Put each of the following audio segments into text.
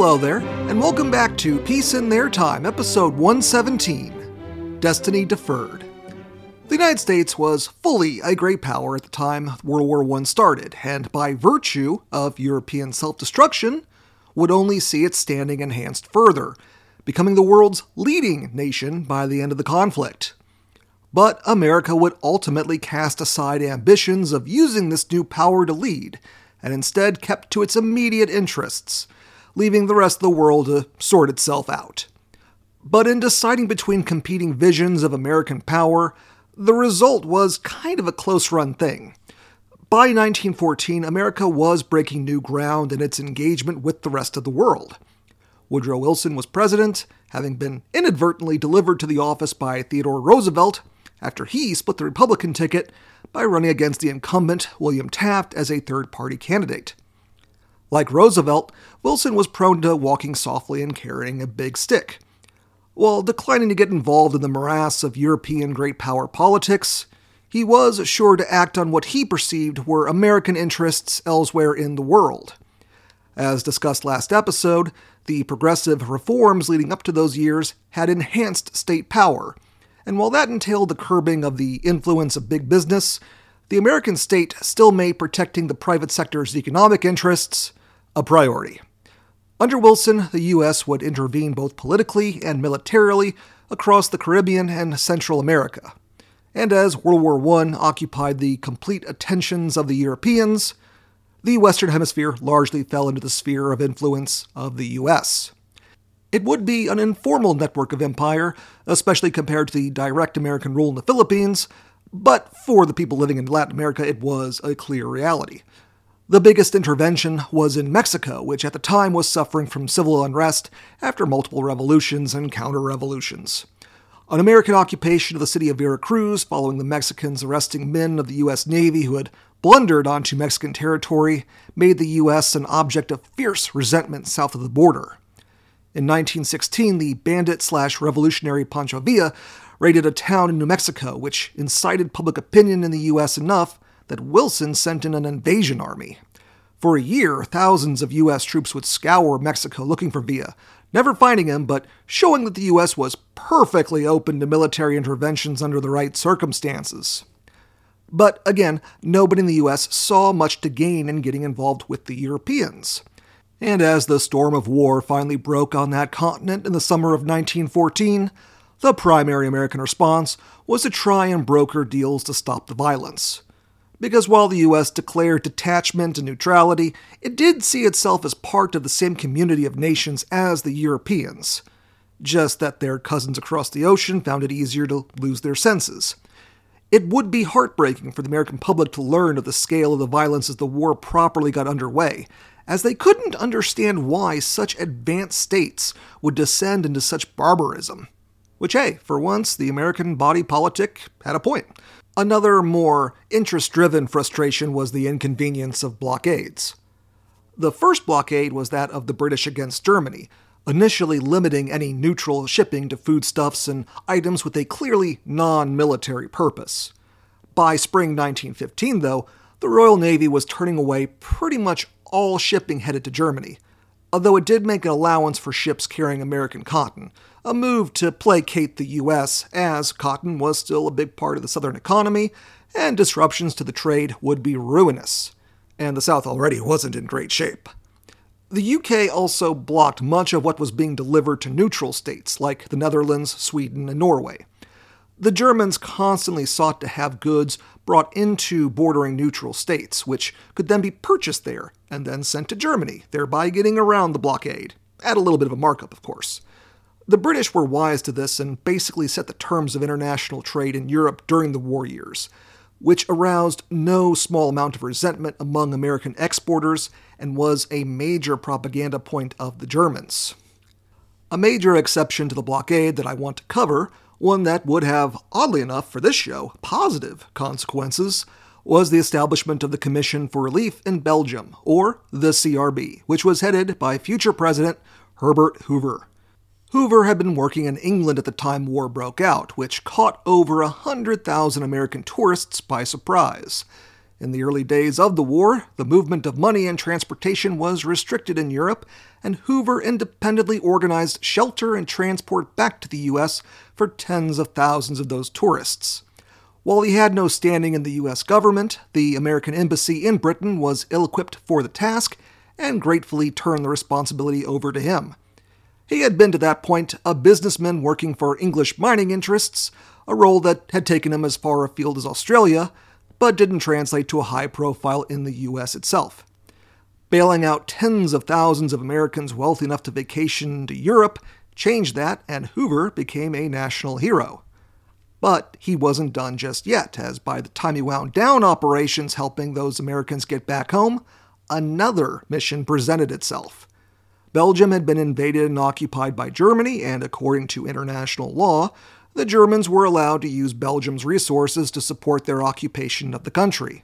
Hello there, and welcome back to Peace in Their Time, episode 117 Destiny Deferred. The United States was fully a great power at the time World War I started, and by virtue of European self destruction, would only see its standing enhanced further, becoming the world's leading nation by the end of the conflict. But America would ultimately cast aside ambitions of using this new power to lead, and instead kept to its immediate interests, leaving the rest of the world to sort itself out. But in deciding between competing visions of American power, the result was kind of a close run thing. By 1914, America was breaking new ground in its engagement with the rest of the world. Woodrow Wilson was president, having been inadvertently delivered to the office by Theodore Roosevelt after he split the Republican ticket by running against the incumbent William Taft as a third party candidate. Like Roosevelt, Wilson was prone to walking softly and carrying a big stick. While declining to get involved in the morass of European great power politics, he was sure to act on what he perceived were American interests elsewhere in the world. As discussed last episode, the progressive reforms leading up to those years had enhanced state power, and while that entailed the curbing of the influence of big business, the American state still made protecting the private sector's economic interests a priority. Under Wilson, the U.S. would intervene both politically and militarily across the Caribbean and Central America. And as World War I occupied the complete attentions of the Europeans, the Western Hemisphere largely fell into the sphere of influence of the U.S. It would be an informal network of empire, especially compared to the direct American rule in the Philippines, but for the people living in Latin America, it was a clear reality. The biggest intervention was in Mexico, which at the time was suffering from civil unrest after multiple revolutions and counter revolutions. An American occupation of the city of Veracruz following the Mexicans arresting men of the U.S. Navy who had blundered onto Mexican territory made the U.S. an object of fierce resentment south of the border. In 1916, the bandit slash revolutionary Pancho Villa raided a town in New Mexico, which incited public opinion in the U.S. enough that Wilson sent in an invasion army. For a year, thousands of U.S. troops would scour Mexico looking for Villa, never finding him, but showing that the U.S. was perfectly open to military interventions under the right circumstances. But again, nobody in the US saw much to gain in getting involved with the Europeans. And as the storm of war finally broke on that continent in the summer of 1914, the primary American response was to try and broker deals to stop the violence because while the US declared detachment and neutrality, it did see itself as part of the same community of nations as the Europeans. Just that their cousins across the ocean found it easier to lose their senses. It would be heartbreaking for the American public to learn of the scale of the violence as the war properly got underway, as they couldn't understand why such advanced states would descend into such barbarism. Which, hey, for once, the American body politic had a point. Another more interest driven frustration was the inconvenience of blockades. The first blockade was that of the British against Germany, initially limiting any neutral shipping to foodstuffs and items with a clearly non military purpose. By spring 1915, though, the Royal Navy was turning away pretty much all shipping headed to Germany, although it did make an allowance for ships carrying American cotton, a move to placate the US, as cotton was still a big part of the Southern economy, and disruptions to the trade would be ruinous. And the South already wasn't in great shape. The UK also blocked much of what was being delivered to neutral states like the Netherlands, Sweden, and Norway. The Germans constantly sought to have goods brought into bordering neutral states, which could then be purchased there and then sent to Germany, thereby getting around the blockade. At a little bit of a markup, of course. The British were wise to this and basically set the terms of international trade in Europe during the war years, which aroused no small amount of resentment among American exporters and was a major propaganda point of the Germans. A major exception to the blockade that I want to cover, one that would have, oddly enough for this show, positive consequences, was the establishment of the Commission for Relief in Belgium, or the CRB, which was headed by future President Herbert Hoover. Hoover had been working in England at the time war broke out, which caught over 100,000 American tourists by surprise. In the early days of the war, the movement of money and transportation was restricted in Europe, and Hoover independently organized shelter and transport back to the U.S. for tens of thousands of those tourists. While he had no standing in the U.S. government, the American embassy in Britain was ill equipped for the task and gratefully turned the responsibility over to him. He had been to that point a businessman working for English mining interests, a role that had taken him as far afield as Australia, but didn't translate to a high profile in the US itself. Bailing out tens of thousands of Americans wealthy enough to vacation to Europe changed that, and Hoover became a national hero. But he wasn't done just yet, as by the time he wound down operations helping those Americans get back home, another mission presented itself. Belgium had been invaded and occupied by Germany, and according to international law, the Germans were allowed to use Belgium's resources to support their occupation of the country.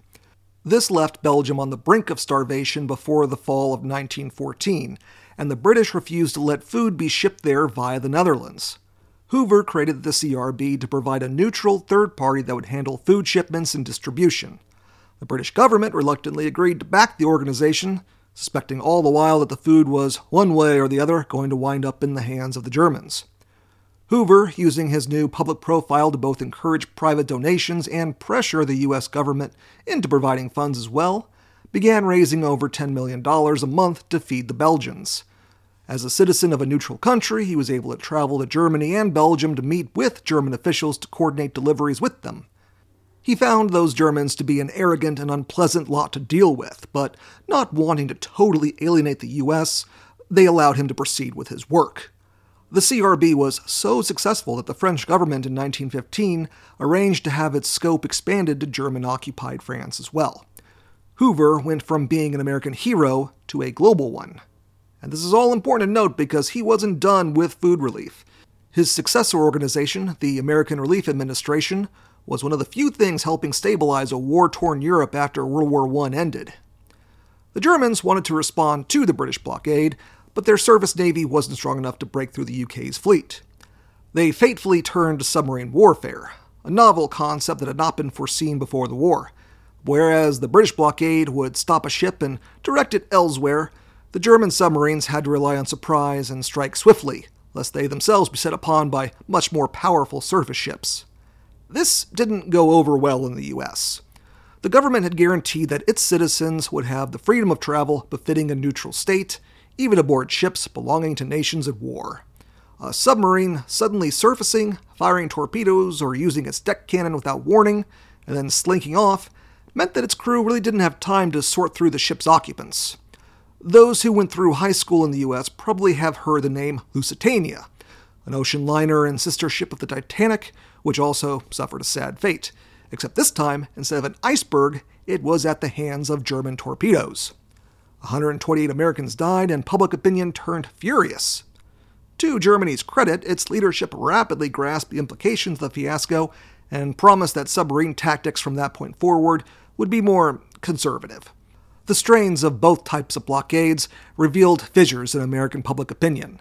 This left Belgium on the brink of starvation before the fall of 1914, and the British refused to let food be shipped there via the Netherlands. Hoover created the CRB to provide a neutral third party that would handle food shipments and distribution. The British government reluctantly agreed to back the organization, suspecting all the while that the food was, one way or the other, going to wind up in the hands of the Germans. Hoover, using his new public profile to both encourage private donations and pressure the U.S. government into providing funds as well, began raising over $10 million a month to feed the Belgians. As a citizen of a neutral country, he was able to travel to Germany and Belgium to meet with German officials to coordinate deliveries with them. He found those Germans to be an arrogant and unpleasant lot to deal with, but not wanting to totally alienate the US, they allowed him to proceed with his work. The CRB was so successful that the French government in 1915 arranged to have its scope expanded to German occupied France as well. Hoover went from being an American hero to a global one. And this is all important to note because he wasn't done with food relief. His successor organization, the American Relief Administration, was one of the few things helping stabilize a war torn Europe after World War I ended. The Germans wanted to respond to the British blockade but their surface navy wasn't strong enough to break through the UK's fleet. They fatefully turned to submarine warfare, a novel concept that had not been foreseen before the war. Whereas the British blockade would stop a ship and direct it elsewhere, the German submarines had to rely on surprise and strike swiftly, lest they themselves be set upon by much more powerful surface ships. This didn't go over well in the US. The government had guaranteed that its citizens would have the freedom of travel befitting a neutral state, even aboard ships belonging to nations at war. A submarine suddenly surfacing, firing torpedoes, or using its deck cannon without warning, and then slinking off, meant that its crew really didn't have time to sort through the ship's occupants. Those who went through high school in the US probably have heard the name Lusitania, an ocean liner and sister ship of the Titanic, which also suffered a sad fate. Except this time, instead of an iceberg, it was at the hands of German torpedoes. 128 Americans died, and public opinion turned furious. To Germany's credit, its leadership rapidly grasped the implications of the fiasco and promised that submarine tactics from that point forward would be more conservative. The strains of both types of blockades revealed fissures in American public opinion.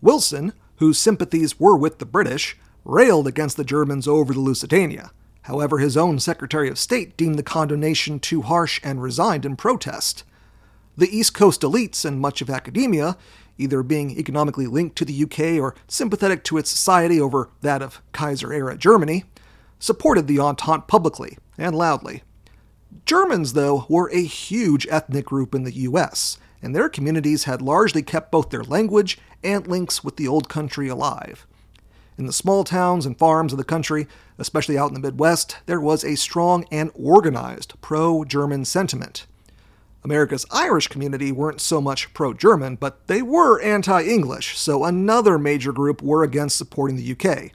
Wilson, whose sympathies were with the British, railed against the Germans over the Lusitania. However, his own Secretary of State deemed the condemnation too harsh and resigned in protest. The East Coast elites and much of academia, either being economically linked to the UK or sympathetic to its society over that of Kaiser era Germany, supported the Entente publicly and loudly. Germans, though, were a huge ethnic group in the US, and their communities had largely kept both their language and links with the old country alive. In the small towns and farms of the country, especially out in the Midwest, there was a strong and organized pro German sentiment. America's Irish community weren't so much pro German, but they were anti English, so another major group were against supporting the UK.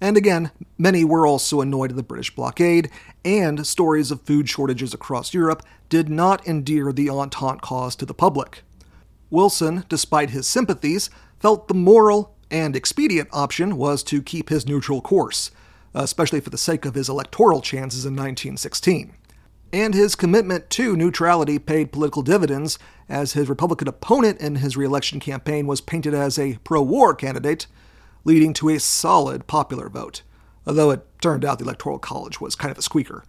And again, many were also annoyed at the British blockade, and stories of food shortages across Europe did not endear the Entente cause to the public. Wilson, despite his sympathies, felt the moral and expedient option was to keep his neutral course, especially for the sake of his electoral chances in 1916 and his commitment to neutrality paid political dividends as his Republican opponent in his reelection campaign was painted as a pro war candidate, leading to a solid popular vote, although it turned out the Electoral College was kind of a squeaker.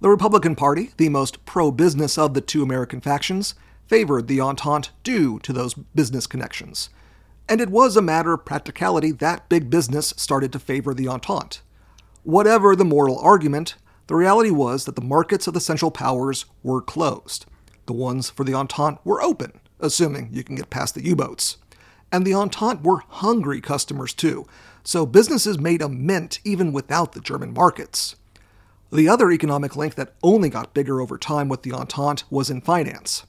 The Republican Party, the most pro business of the two American factions, favored the Entente due to those business connections. And it was a matter of practicality that big business started to favor the Entente. Whatever the moral argument, the reality was that the markets of the Central Powers were closed. The ones for the Entente were open, assuming you can get past the U boats. And the Entente were hungry customers too, so businesses made a mint even without the German markets. The other economic link that only got bigger over time with the Entente was in finance.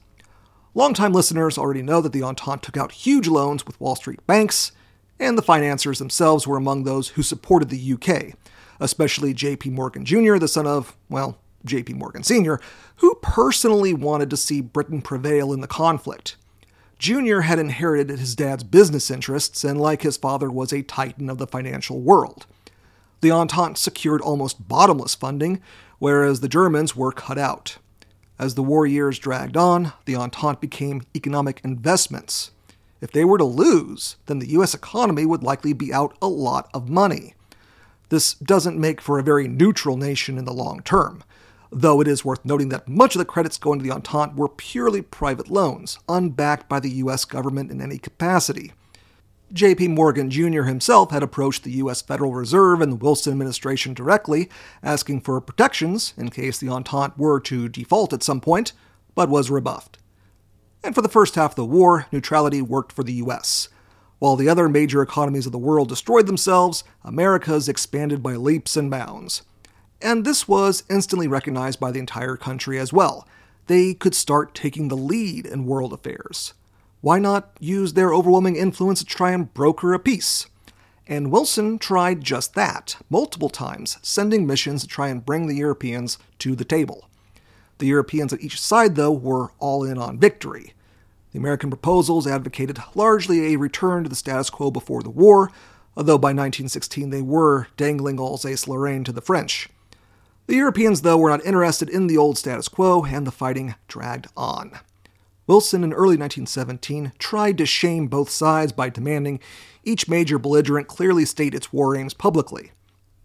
Longtime listeners already know that the Entente took out huge loans with Wall Street banks, and the financiers themselves were among those who supported the UK, especially J.P. Morgan Jr., the son of, well, J.P. Morgan Sr., who personally wanted to see Britain prevail in the conflict. Jr. had inherited his dad's business interests and, like his father, was a titan of the financial world the Entente secured almost bottomless funding, whereas the Germans were cut out. As the war years dragged on, the Entente became economic investments. If they were to lose, then the US economy would likely be out a lot of money. This doesn't make for a very neutral nation in the long term, though it is worth noting that much of the credits going to the Entente were purely private loans, unbacked by the US government in any capacity. J.P. Morgan Jr. himself had approached the U.S. Federal Reserve and the Wilson administration directly, asking for protections in case the Entente were to default at some point, but was rebuffed. And for the first half of the war, neutrality worked for the U.S. While the other major economies of the world destroyed themselves, America's expanded by leaps and bounds. And this was instantly recognized by the entire country as well. They could start taking the lead in world affairs why not use their overwhelming influence to try and broker a peace? And Wilson tried just that, multiple times, sending missions to try and bring the Europeans to the table. The Europeans at each side, though, were all in on victory. The American proposals advocated largely a return to the status quo before the war, although by 1916 they were dangling Alsace Lorraine to the French. The Europeans, though, were not interested in the old status quo, and the fighting dragged on. Wilson in early 1917 tried to shame both sides by demanding each major belligerent clearly state its war aims publicly.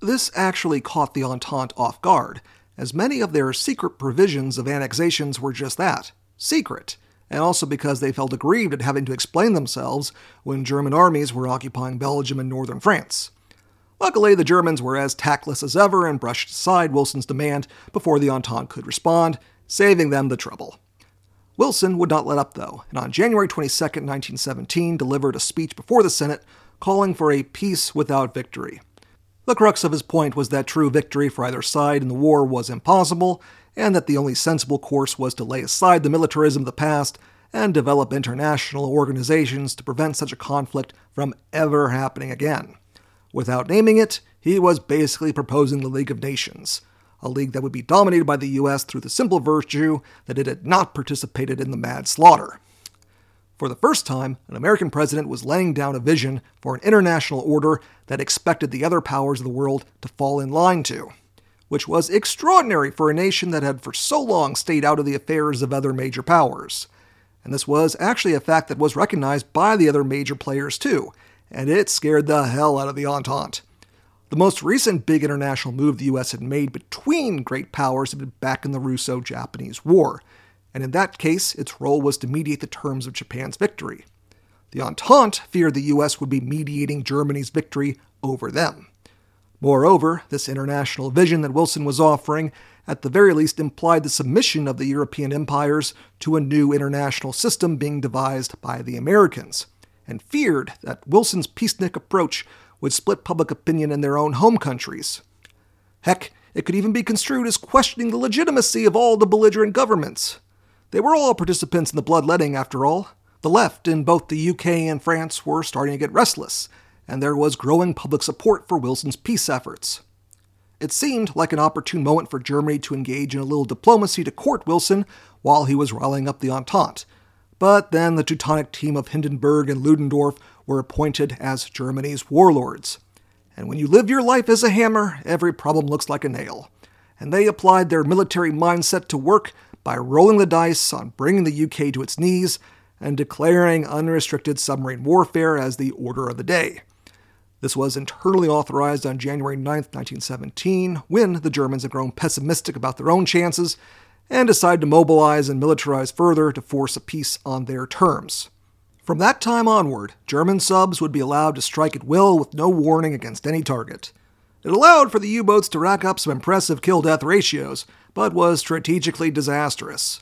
This actually caught the Entente off guard, as many of their secret provisions of annexations were just that secret, and also because they felt aggrieved at having to explain themselves when German armies were occupying Belgium and northern France. Luckily, the Germans were as tactless as ever and brushed aside Wilson's demand before the Entente could respond, saving them the trouble. Wilson would not let up, though, and on January 22, 1917, delivered a speech before the Senate calling for a peace without victory. The crux of his point was that true victory for either side in the war was impossible, and that the only sensible course was to lay aside the militarism of the past and develop international organizations to prevent such a conflict from ever happening again. Without naming it, he was basically proposing the League of Nations, a league that would be dominated by the U.S. through the simple virtue that it had not participated in the mad slaughter. For the first time, an American president was laying down a vision for an international order that expected the other powers of the world to fall in line to, which was extraordinary for a nation that had for so long stayed out of the affairs of other major powers. And this was actually a fact that was recognized by the other major players too, and it scared the hell out of the Entente. The most recent big international move the US had made between great powers had been back in the Russo Japanese War, and in that case, its role was to mediate the terms of Japan's victory. The Entente feared the US would be mediating Germany's victory over them. Moreover, this international vision that Wilson was offering at the very least implied the submission of the European empires to a new international system being devised by the Americans, and feared that Wilson's peacenik approach would split public opinion in their own home countries. Heck, it could even be construed as questioning the legitimacy of all the belligerent governments. They were all participants in the bloodletting, after all. The left in both the UK and France were starting to get restless, and there was growing public support for Wilson's peace efforts. It seemed like an opportune moment for Germany to engage in a little diplomacy to court Wilson while he was rallying up the Entente. But then the Teutonic team of Hindenburg and Ludendorff were appointed as Germany's warlords. And when you live your life as a hammer, every problem looks like a nail. And they applied their military mindset to work by rolling the dice on bringing the UK to its knees and declaring unrestricted submarine warfare as the order of the day. This was internally authorized on January 9, 1917, when the Germans had grown pessimistic about their own chances and decide to mobilize and militarize further to force a peace on their terms. From that time onward, German subs would be allowed to strike at will with no warning against any target. It allowed for the U boats to rack up some impressive kill death ratios, but was strategically disastrous.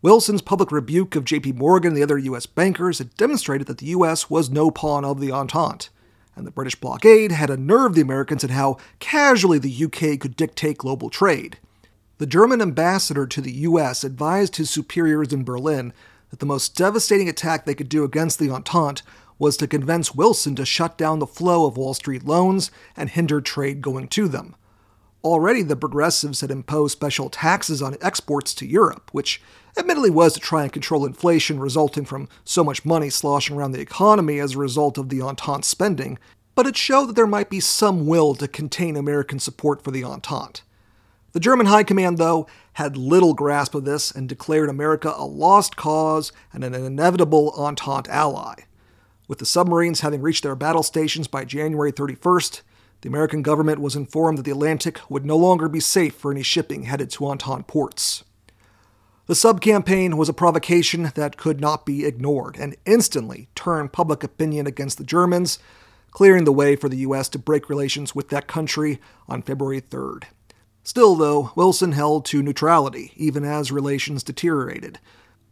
Wilson's public rebuke of J.P. Morgan and the other U.S. bankers had demonstrated that the U.S. was no pawn of the Entente and the British blockade had unnerved the Americans at how casually the UK could dictate global trade. The German ambassador to the US advised his superiors in Berlin that the most devastating attack they could do against the Entente was to convince Wilson to shut down the flow of Wall Street loans and hinder trade going to them. Already, the progressives had imposed special taxes on exports to Europe, which admittedly was to try and control inflation resulting from so much money sloshing around the economy as a result of the Entente spending, but it showed that there might be some will to contain American support for the Entente. The German High Command, though, had little grasp of this and declared America a lost cause and an inevitable Entente ally. With the submarines having reached their battle stations by January 31st, the American government was informed that the Atlantic would no longer be safe for any shipping headed to Entente ports. The sub campaign was a provocation that could not be ignored and instantly turned public opinion against the Germans, clearing the way for the U.S. to break relations with that country on February 3rd. Still, though, Wilson held to neutrality, even as relations deteriorated.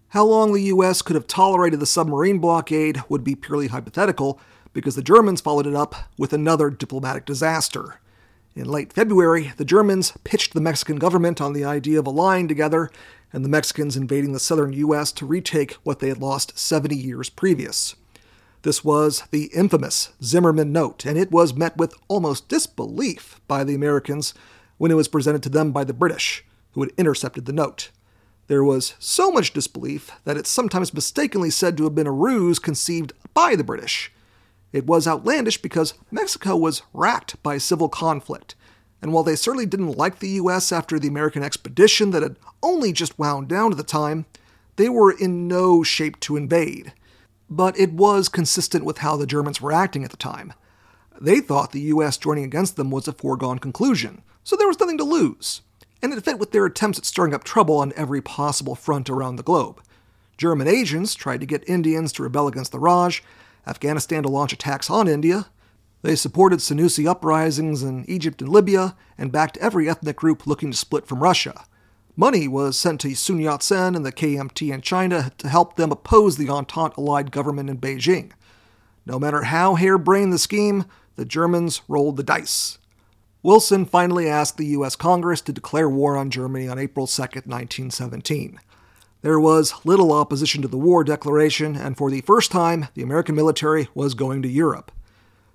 How long the U.S. could have tolerated the submarine blockade would be purely hypothetical, because the Germans followed it up with another diplomatic disaster. In late February, the Germans pitched the Mexican government on the idea of allying together and the Mexicans invading the southern U.S. to retake what they had lost 70 years previous. This was the infamous Zimmermann Note, and it was met with almost disbelief by the Americans when it was presented to them by the British, who had intercepted the note. There was so much disbelief that it's sometimes mistakenly said to have been a ruse conceived by the British. It was outlandish because Mexico was racked by civil conflict, and while they certainly didn't like the US after the American expedition that had only just wound down at the time, they were in no shape to invade. But it was consistent with how the Germans were acting at the time. They thought the US joining against them was a foregone conclusion, so there was nothing to lose. And it fit with their attempts at stirring up trouble on every possible front around the globe. German agents tried to get Indians to rebel against the Raj, Afghanistan to launch attacks on India, they supported Senussi uprisings in Egypt and Libya and backed every ethnic group looking to split from Russia. Money was sent to Sun Yat sen and the KMT in China to help them oppose the Entente allied government in Beijing. No matter how harebrained the scheme, the Germans rolled the dice. Wilson finally asked the U.S. Congress to declare war on Germany on April 2, 1917. There was little opposition to the war declaration, and for the first time, the American military was going to Europe.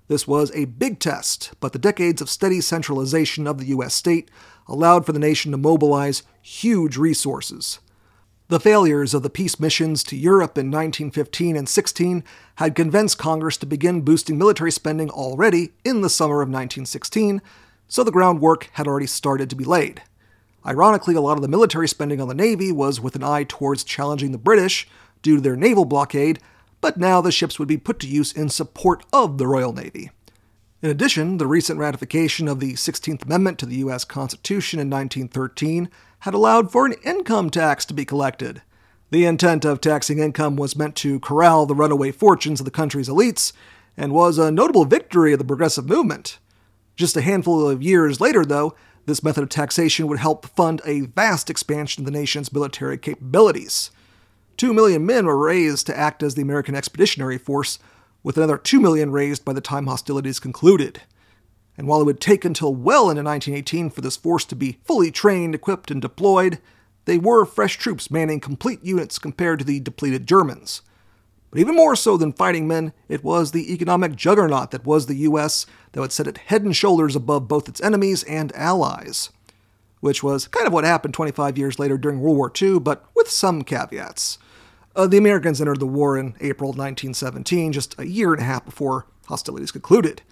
This was a big test, but the decades of steady centralization of the U.S. state allowed for the nation to mobilize huge resources. The failures of the peace missions to Europe in 1915 and 16 had convinced Congress to begin boosting military spending already in the summer of 1916, so the groundwork had already started to be laid. Ironically, a lot of the military spending on the Navy was with an eye towards challenging the British due to their naval blockade but now the ships would be put to use in support of the Royal Navy. In addition, the recent ratification of the 16th Amendment to the U.S. Constitution in 1913 had allowed for an income tax to be collected. The intent of taxing income was meant to corral the runaway fortunes of the country's elites and was a notable victory of the progressive movement. Just a handful of years later, though, this method of taxation would help fund a vast expansion of the nation's military capabilities. Two million men were raised to act as the American Expeditionary Force, with another two million raised by the time hostilities concluded. And while it would take until well into 1918 for this force to be fully trained, equipped, and deployed, they were fresh troops manning complete units compared to the depleted Germans. But even more so than fighting men, it was the economic juggernaut that was the US that would set it head and shoulders above both its enemies and allies. Which was kind of what happened 25 years later during World War II, but with some caveats. Uh, the Americans entered the war in April 1917, just a year and a half before hostilities concluded.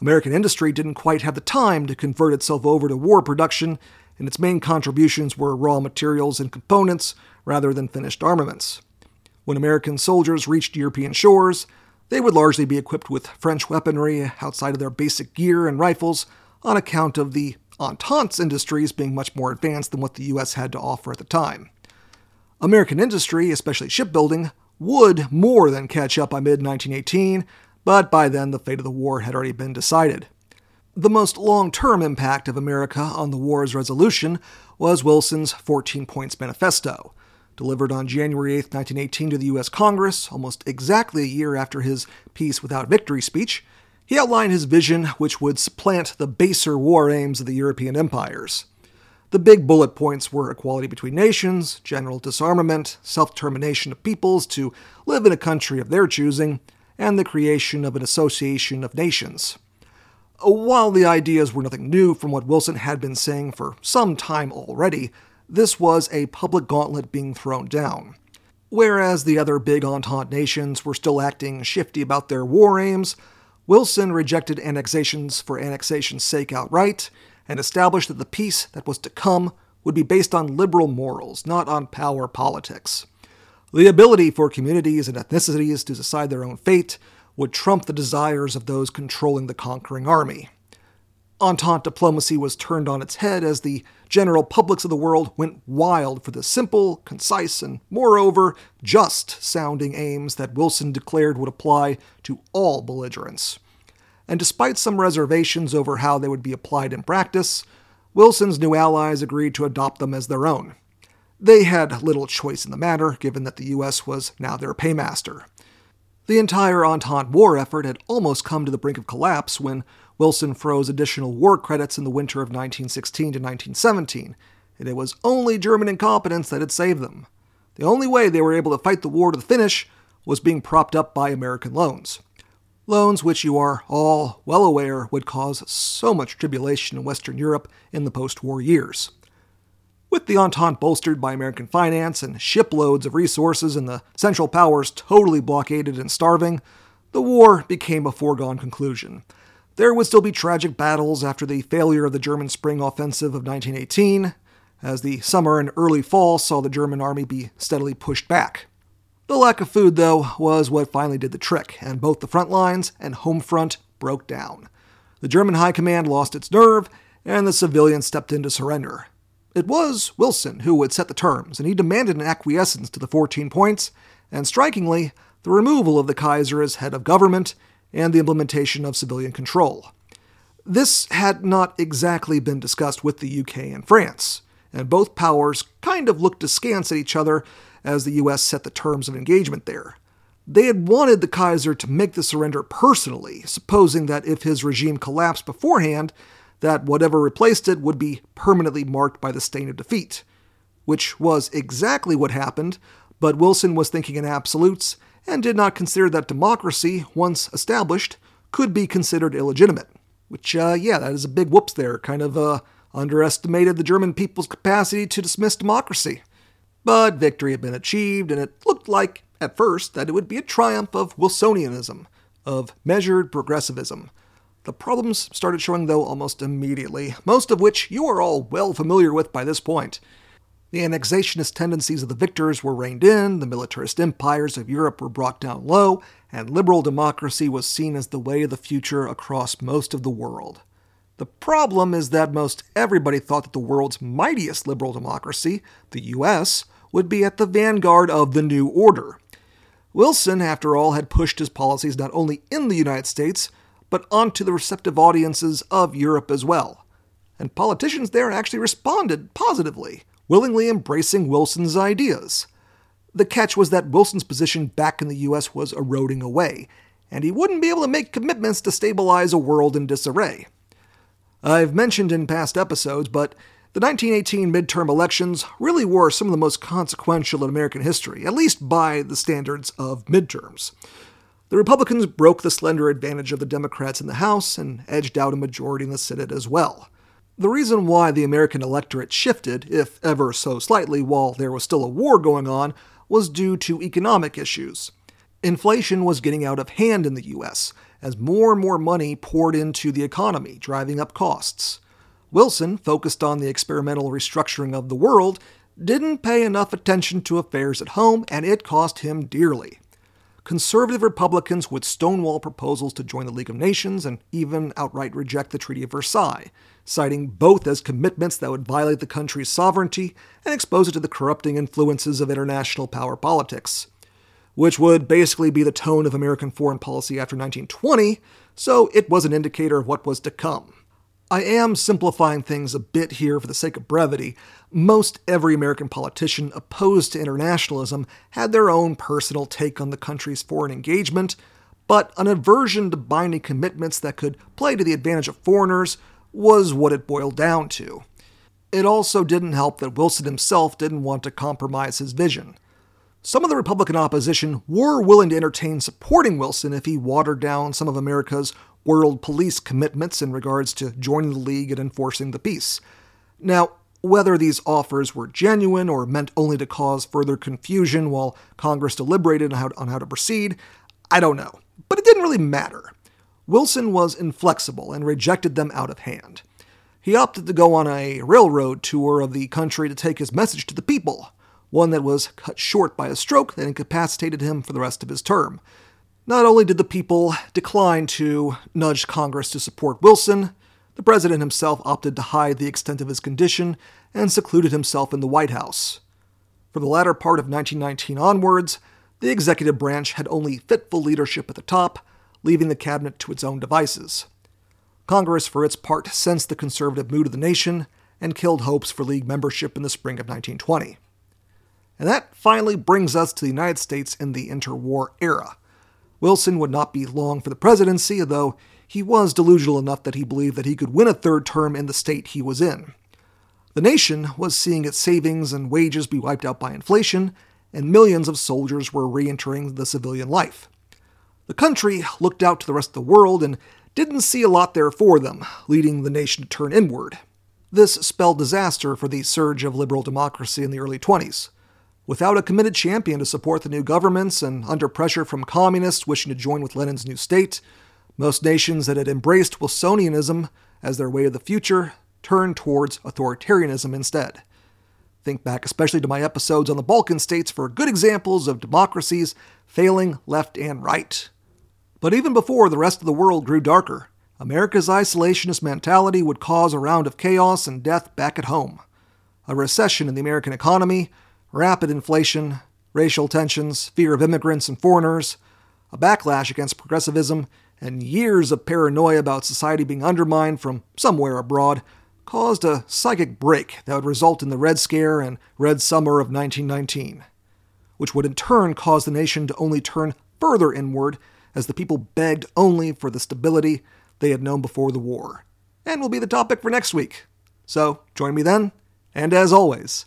American industry didn't quite have the time to convert itself over to war production, and its main contributions were raw materials and components rather than finished armaments. When American soldiers reached European shores, They would largely be equipped with French weaponry outside of their basic gear and rifles on account of the Entente's industries being much more advanced than what the US had to offer at the time. American industry, especially shipbuilding, would more than catch up by mid 1918, but by then the fate of the war had already been decided. The most long term impact of America on the war's resolution was Wilson's 14 Points Manifesto, delivered on January 8, 1918, to the U.S. Congress, almost exactly a year after his Peace Without Victory speech. He outlined his vision, which would supplant the baser war aims of the European empires. The big bullet points were equality between nations, general disarmament, self determination of peoples to live in a country of their choosing, and the creation of an association of nations. While the ideas were nothing new from what Wilson had been saying for some time already, this was a public gauntlet being thrown down. Whereas the other big Entente nations were still acting shifty about their war aims, Wilson rejected annexations for annexation's sake outright and established that the peace that was to come would be based on liberal morals, not on power politics. The ability for communities and ethnicities to decide their own fate would trump the desires of those controlling the conquering army. Entente diplomacy was turned on its head as the general publics of the world went wild for the simple, concise, and moreover, just sounding aims that Wilson declared would apply to all belligerents. And despite some reservations over how they would be applied in practice, Wilson's new allies agreed to adopt them as their own. They had little choice in the matter, given that the US was now their paymaster. The entire Entente war effort had almost come to the brink of collapse when Wilson froze additional war credits in the winter of 1916 to 1917, and it was only German incompetence that had saved them. The only way they were able to fight the war to the finish was being propped up by American loans. Loans which you are all well aware would cause so much tribulation in Western Europe in the post war years. With the Entente bolstered by American finance and shiploads of resources and the Central Powers totally blockaded and starving, the war became a foregone conclusion. There would still be tragic battles after the failure of the German spring offensive of 1918, as the summer and early fall saw the German army be steadily pushed back. The lack of food, though, was what finally did the trick, and both the front lines and home front broke down. The German high command lost its nerve, and the civilians stepped in to surrender. It was Wilson who would set the terms, and he demanded an acquiescence to the 14 points, and strikingly, the removal of the Kaiser as head of government and the implementation of civilian control. This had not exactly been discussed with the UK and France, and both powers kind of looked askance at each other as the US set the terms of engagement there. They had wanted the Kaiser to make the surrender personally, supposing that if his regime collapsed beforehand, that whatever replaced it would be permanently marked by the stain of defeat. Which was exactly what happened, but Wilson was thinking in absolutes and did not consider that democracy, once established, could be considered illegitimate. Which, uh, yeah, that is a big whoops there, kind of uh, underestimated the German people's capacity to dismiss democracy. But victory had been achieved, and it looked like, at first, that it would be a triumph of Wilsonianism, of measured progressivism, the problems started showing, though, almost immediately, most of which you are all well familiar with by this point. The annexationist tendencies of the victors were reined in, the militarist empires of Europe were brought down low, and liberal democracy was seen as the way of the future across most of the world. The problem is that most everybody thought that the world's mightiest liberal democracy, the US, would be at the vanguard of the new order. Wilson, after all, had pushed his policies not only in the United States, but onto the receptive audiences of Europe as well. And politicians there actually responded positively, willingly embracing Wilson's ideas. The catch was that Wilson's position back in the US was eroding away, and he wouldn't be able to make commitments to stabilize a world in disarray. I've mentioned in past episodes, but the 1918 midterm elections really were some of the most consequential in American history, at least by the standards of midterms. The Republicans broke the slender advantage of the Democrats in the House and edged out a majority in the Senate as well. The reason why the American electorate shifted, if ever so slightly, while there was still a war going on, was due to economic issues. Inflation was getting out of hand in the US as more and more money poured into the economy, driving up costs. Wilson, focused on the experimental restructuring of the world, didn't pay enough attention to affairs at home, and it cost him dearly. Conservative Republicans would stonewall proposals to join the League of Nations and even outright reject the Treaty of Versailles, citing both as commitments that would violate the country's sovereignty and expose it to the corrupting influences of international power politics. Which would basically be the tone of American foreign policy after 1920, so it was an indicator of what was to come. I am simplifying things a bit here for the sake of brevity. Most every American politician opposed to internationalism had their own personal take on the country's foreign engagement, but an aversion to binding commitments that could play to the advantage of foreigners was what it boiled down to. It also didn't help that Wilson himself didn't want to compromise his vision. Some of the Republican opposition were willing to entertain supporting Wilson if he watered down some of America's world police commitments in regards to joining the League and enforcing the peace. Now, whether these offers were genuine or meant only to cause further confusion while Congress deliberated on how, to, on how to proceed, I don't know. But it didn't really matter. Wilson was inflexible and rejected them out of hand. He opted to go on a railroad tour of the country to take his message to the people, one that was cut short by a stroke that incapacitated him for the rest of his term. Not only did the people decline to nudge Congress to support Wilson, the president himself opted to hide the extent of his condition and secluded himself in the White House. For the latter part of 1919 onwards, the executive branch had only fitful leadership at the top, leaving the cabinet to its own devices. Congress, for its part, sensed the conservative mood of the nation and killed hopes for League membership in the spring of 1920. And that finally brings us to the United States in the interwar era. Wilson would not be long for the presidency, though he was delusional enough that he believed that he could win a third term in the state he was in. The nation was seeing its savings and wages be wiped out by inflation, and millions of soldiers were re entering the civilian life. The country looked out to the rest of the world and didn't see a lot there for them, leading the nation to turn inward. This spelled disaster for the surge of liberal democracy in the early 20s. Without a committed champion to support the new governments and under pressure from communists wishing to join with Lenin's new state, most nations that had embraced Wilsonianism as their way of the future turned towards authoritarianism instead. Think back especially to my episodes on the Balkan states for good examples of democracies failing left and right. But even before the rest of the world grew darker, America's isolationist mentality would cause a round of chaos and death back at home. A recession in the American economy, rapid inflation, racial tensions, fear of immigrants and foreigners, a backlash against progressivism, and years of paranoia about society being undermined from somewhere abroad caused a psychic break that would result in the Red Scare and Red Summer of 1919, which would in turn cause the nation to only turn further inward as the people begged only for the stability they had known before the war, and will be the topic for next week. So join me then, and as always,